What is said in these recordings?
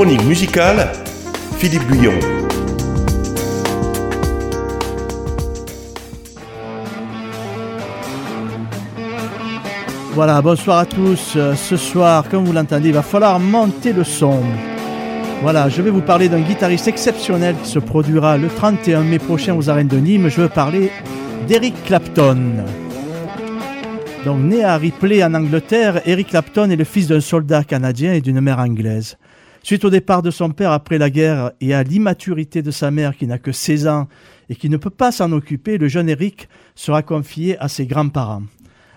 chronique musicale, Philippe Guyon. Voilà, bonsoir à tous. Euh, ce soir, comme vous l'entendez, il va falloir monter le son. Voilà, je vais vous parler d'un guitariste exceptionnel qui se produira le 31 mai prochain aux arènes de Nîmes. Je veux parler d'Eric Clapton. Donc, né à Ripley en Angleterre, Eric Clapton est le fils d'un soldat canadien et d'une mère anglaise. Suite au départ de son père après la guerre et à l'immaturité de sa mère qui n'a que 16 ans et qui ne peut pas s'en occuper, le jeune Eric sera confié à ses grands-parents.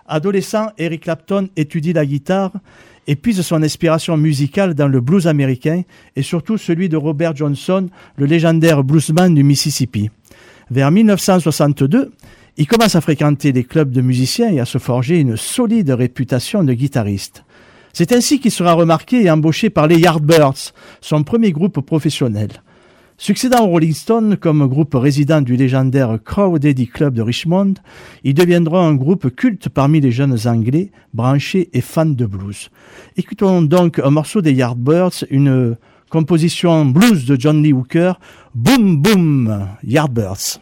Adolescent, Eric Clapton étudie la guitare et puise son inspiration musicale dans le blues américain et surtout celui de Robert Johnson, le légendaire bluesman du Mississippi. Vers 1962, il commence à fréquenter les clubs de musiciens et à se forger une solide réputation de guitariste. C'est ainsi qu'il sera remarqué et embauché par les Yardbirds, son premier groupe professionnel. Succédant aux Rolling Stones comme groupe résident du légendaire Crowd Club de Richmond, il deviendra un groupe culte parmi les jeunes anglais, branchés et fans de blues. Écoutons donc un morceau des Yardbirds, une composition blues de John Lee Hooker, Boom Boom Yardbirds.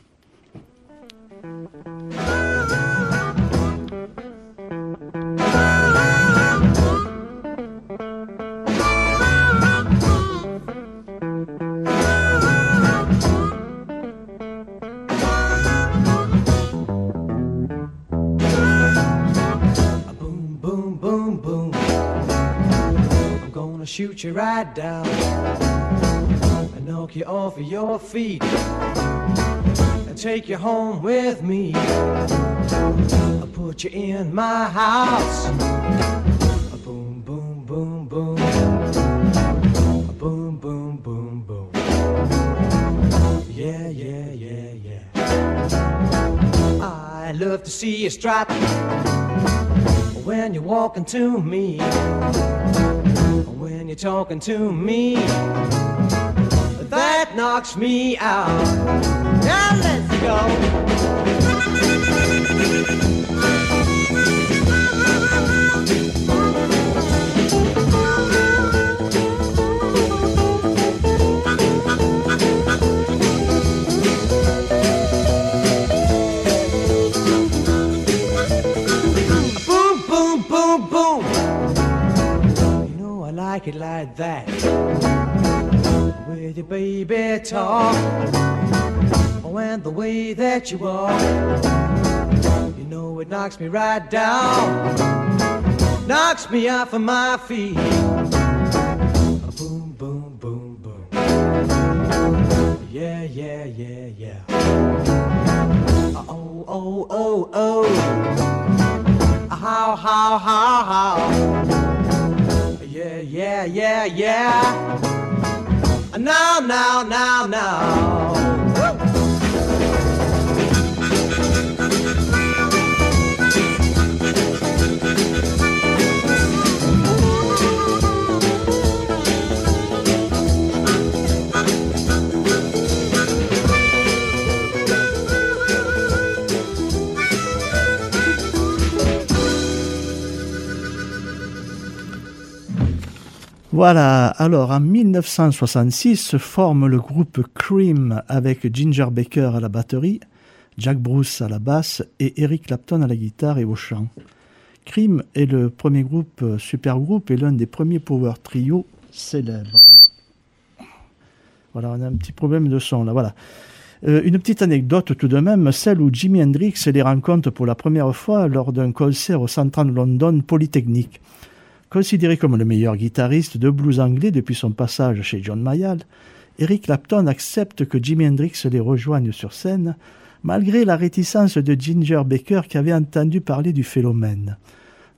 Shoot you right down and knock you off of your feet and take you home with me. I'll put you in my house. A boom, boom, boom, boom. A boom, boom, boom, boom. Yeah, yeah, yeah, yeah. I love to see you strut when you're walking to me you're talking to me. That knocks me out. Now let's go. Like that. With your baby talk, oh, and the way that you walk, you know it knocks me right down, knocks me off of my feet. Boom, boom, boom, boom. Yeah, yeah, yeah, yeah. Oh, oh, oh, oh. How, how, how, how yeah, yeah, yeah. Now, now, now, now. Voilà, alors en 1966 se forme le groupe Cream avec Ginger Baker à la batterie, Jack Bruce à la basse et Eric Clapton à la guitare et au chant. Cream est le premier groupe super groupe et l'un des premiers power trio célèbres. Voilà, on a un petit problème de son là, voilà. Euh, une petite anecdote tout de même, celle où Jimi Hendrix les rencontre pour la première fois lors d'un concert au Central London Polytechnique. Considéré comme le meilleur guitariste de blues anglais depuis son passage chez John Mayall, Eric Clapton accepte que Jimi Hendrix les rejoigne sur scène, malgré la réticence de Ginger Baker qui avait entendu parler du phénomène.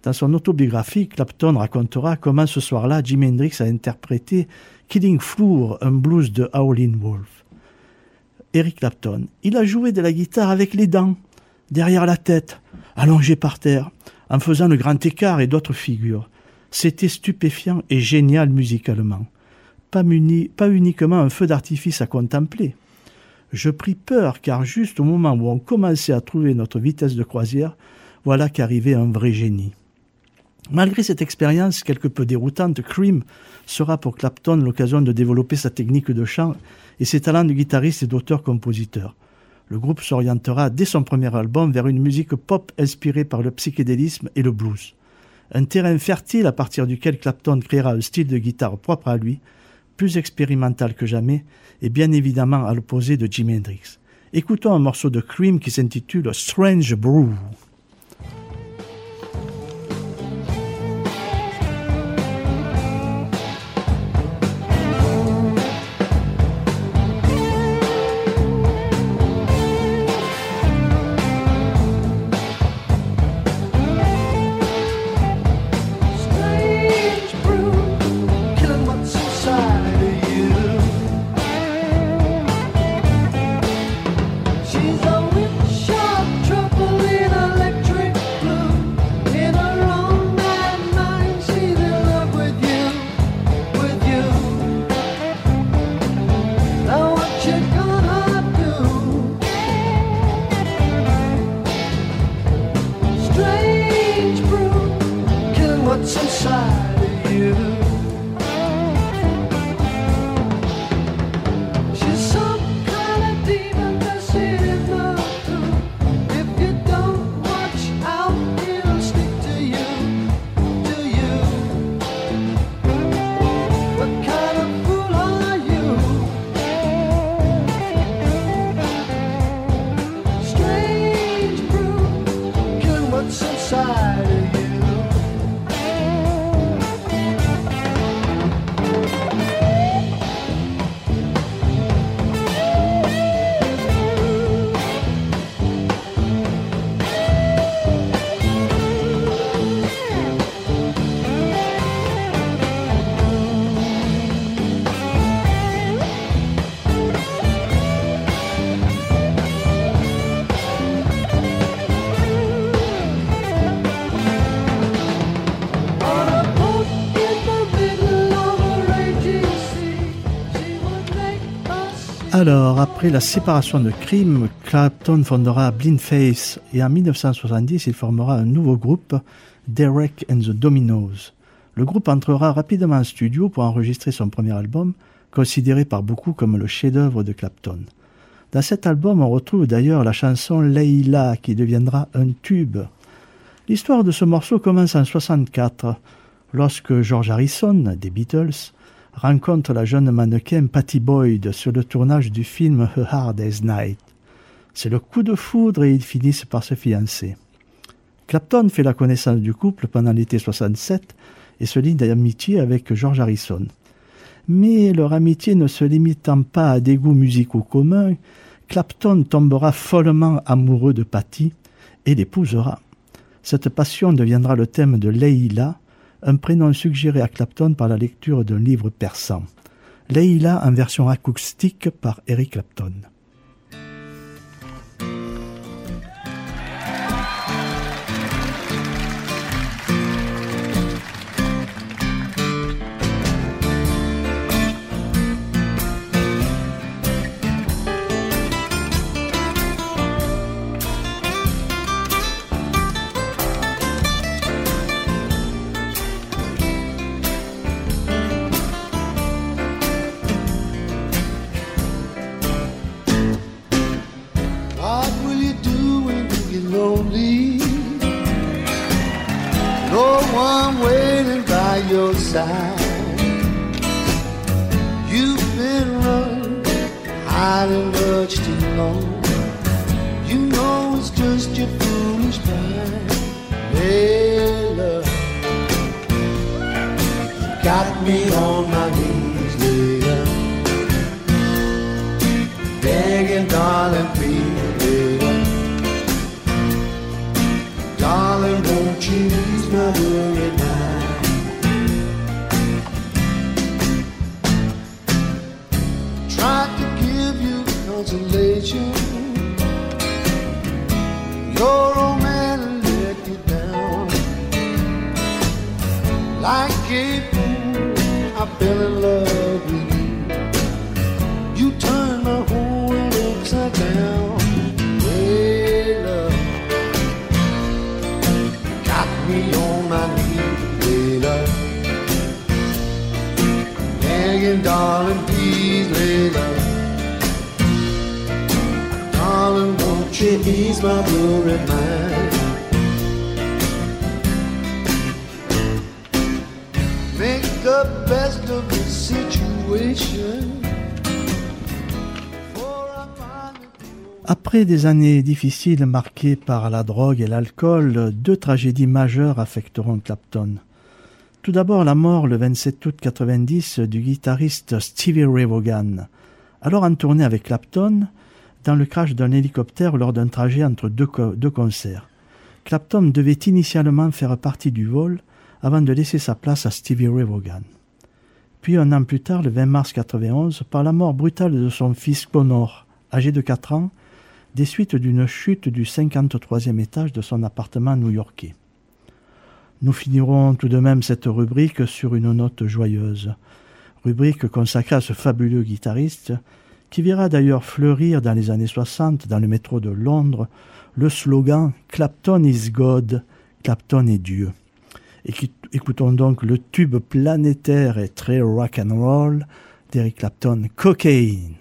Dans son autobiographie, Clapton racontera comment ce soir-là, Jimi Hendrix a interprété Killing Floor, un blues de Howlin' Wolf. Eric Clapton, il a joué de la guitare avec les dents, derrière la tête, allongé par terre, en faisant le grand écart et d'autres figures. C'était stupéfiant et génial musicalement. Pas, uniquement un feu d'artifice à contempler. Je pris peur car juste au moment où on commençait à trouver notre vitesse de croisière, voilà qu'arrivait un vrai génie. Malgré cette expérience quelque peu déroutante, Cream sera pour Clapton l'occasion de développer sa technique de chant et ses talents de guitariste et d'auteur-compositeur. Le groupe s'orientera dès son premier album vers une musique pop inspirée par le psychédélisme et le blues. Un terrain fertile à partir duquel Clapton créera un style de guitare propre à lui, plus expérimental que jamais et bien évidemment à l'opposé de Jimi Hendrix. Écoutons un morceau de Cream qui s'intitule Strange Brew. Alors, après la séparation de Cream, Clapton fondera Blind Face et en 1970, il formera un nouveau groupe, Derek and the Dominoes. Le groupe entrera rapidement en studio pour enregistrer son premier album, considéré par beaucoup comme le chef-d'œuvre de Clapton. Dans cet album, on retrouve d'ailleurs la chanson Leila qui deviendra un tube. L'histoire de ce morceau commence en 64, lorsque George Harrison, des Beatles, rencontre la jeune mannequin Patty Boyd sur le tournage du film A Hard Day's Night. C'est le coup de foudre et ils finissent par se fiancer. Clapton fait la connaissance du couple pendant l'été 67 et se lie d'amitié avec George Harrison. Mais leur amitié ne se limitant pas à des goûts musicaux communs, Clapton tombera follement amoureux de Patty et l'épousera. Cette passion deviendra le thème de Leila, un prénom suggéré à Clapton par la lecture d'un livre persan. Leila en version acoustique par Eric Clapton. your side. You've been running, hiding much too long. You know it's just your foolish pride, Hey, love, got me on my knees, dear. Begging, darling, please, dear. Darling, won't you ease my worry? like a fool. I fell in love with you. You turned my whole world upside down. Hey, love, got me on my knees, hey, love. Begging, darling, please, hey, love. Darling, won't you ease my worried mind? Après des années difficiles marquées par la drogue et l'alcool, deux tragédies majeures affecteront Clapton. Tout d'abord la mort le 27 août 90 du guitariste Stevie Ray Vaughan, alors en tournée avec Clapton, dans le crash d'un hélicoptère lors d'un trajet entre deux, concerts. Clapton devait initialement faire partie du vol avant de laisser sa place à Stevie Ray Vaughan. Puis un an plus tard, le 20 mars 91, par la mort brutale de son fils Connor, âgé de 4 ans, des suites d'une chute du 53e étage de son appartement new-yorkais. Nous finirons tout de même cette rubrique sur une note joyeuse, rubrique consacrée à ce fabuleux guitariste, qui verra d'ailleurs fleurir dans les années 60 dans le métro de Londres le slogan Clapton is God, Clapton est Dieu. Écoutons donc le tube planétaire et très rock and roll d'Eric Clapton, Cocaine.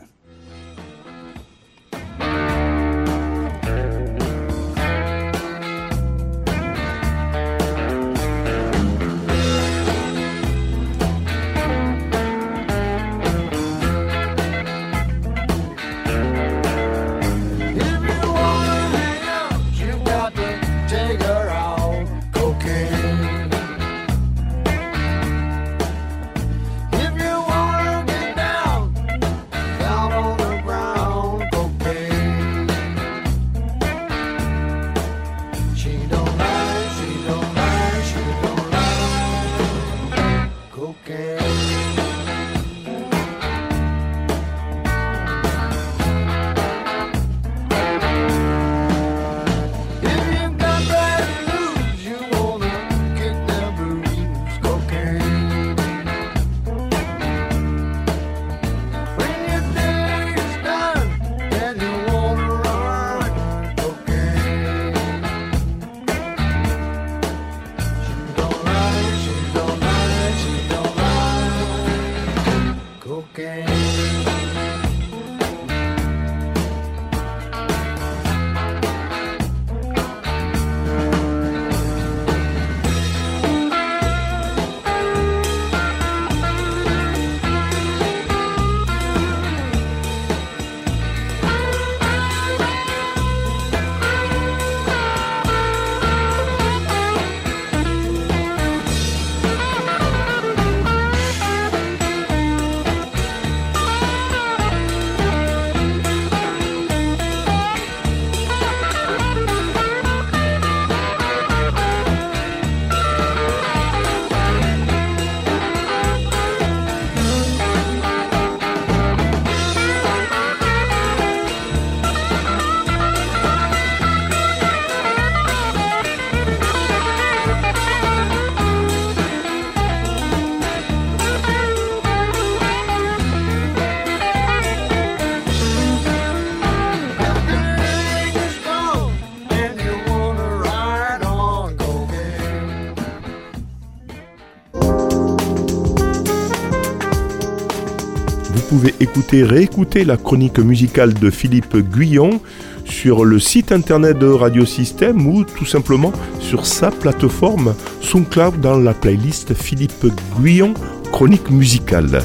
Écouter, réécouter la chronique musicale de Philippe Guyon sur le site internet de Radio Système ou tout simplement sur sa plateforme SoundCloud dans la playlist Philippe Guyon Chronique musicale.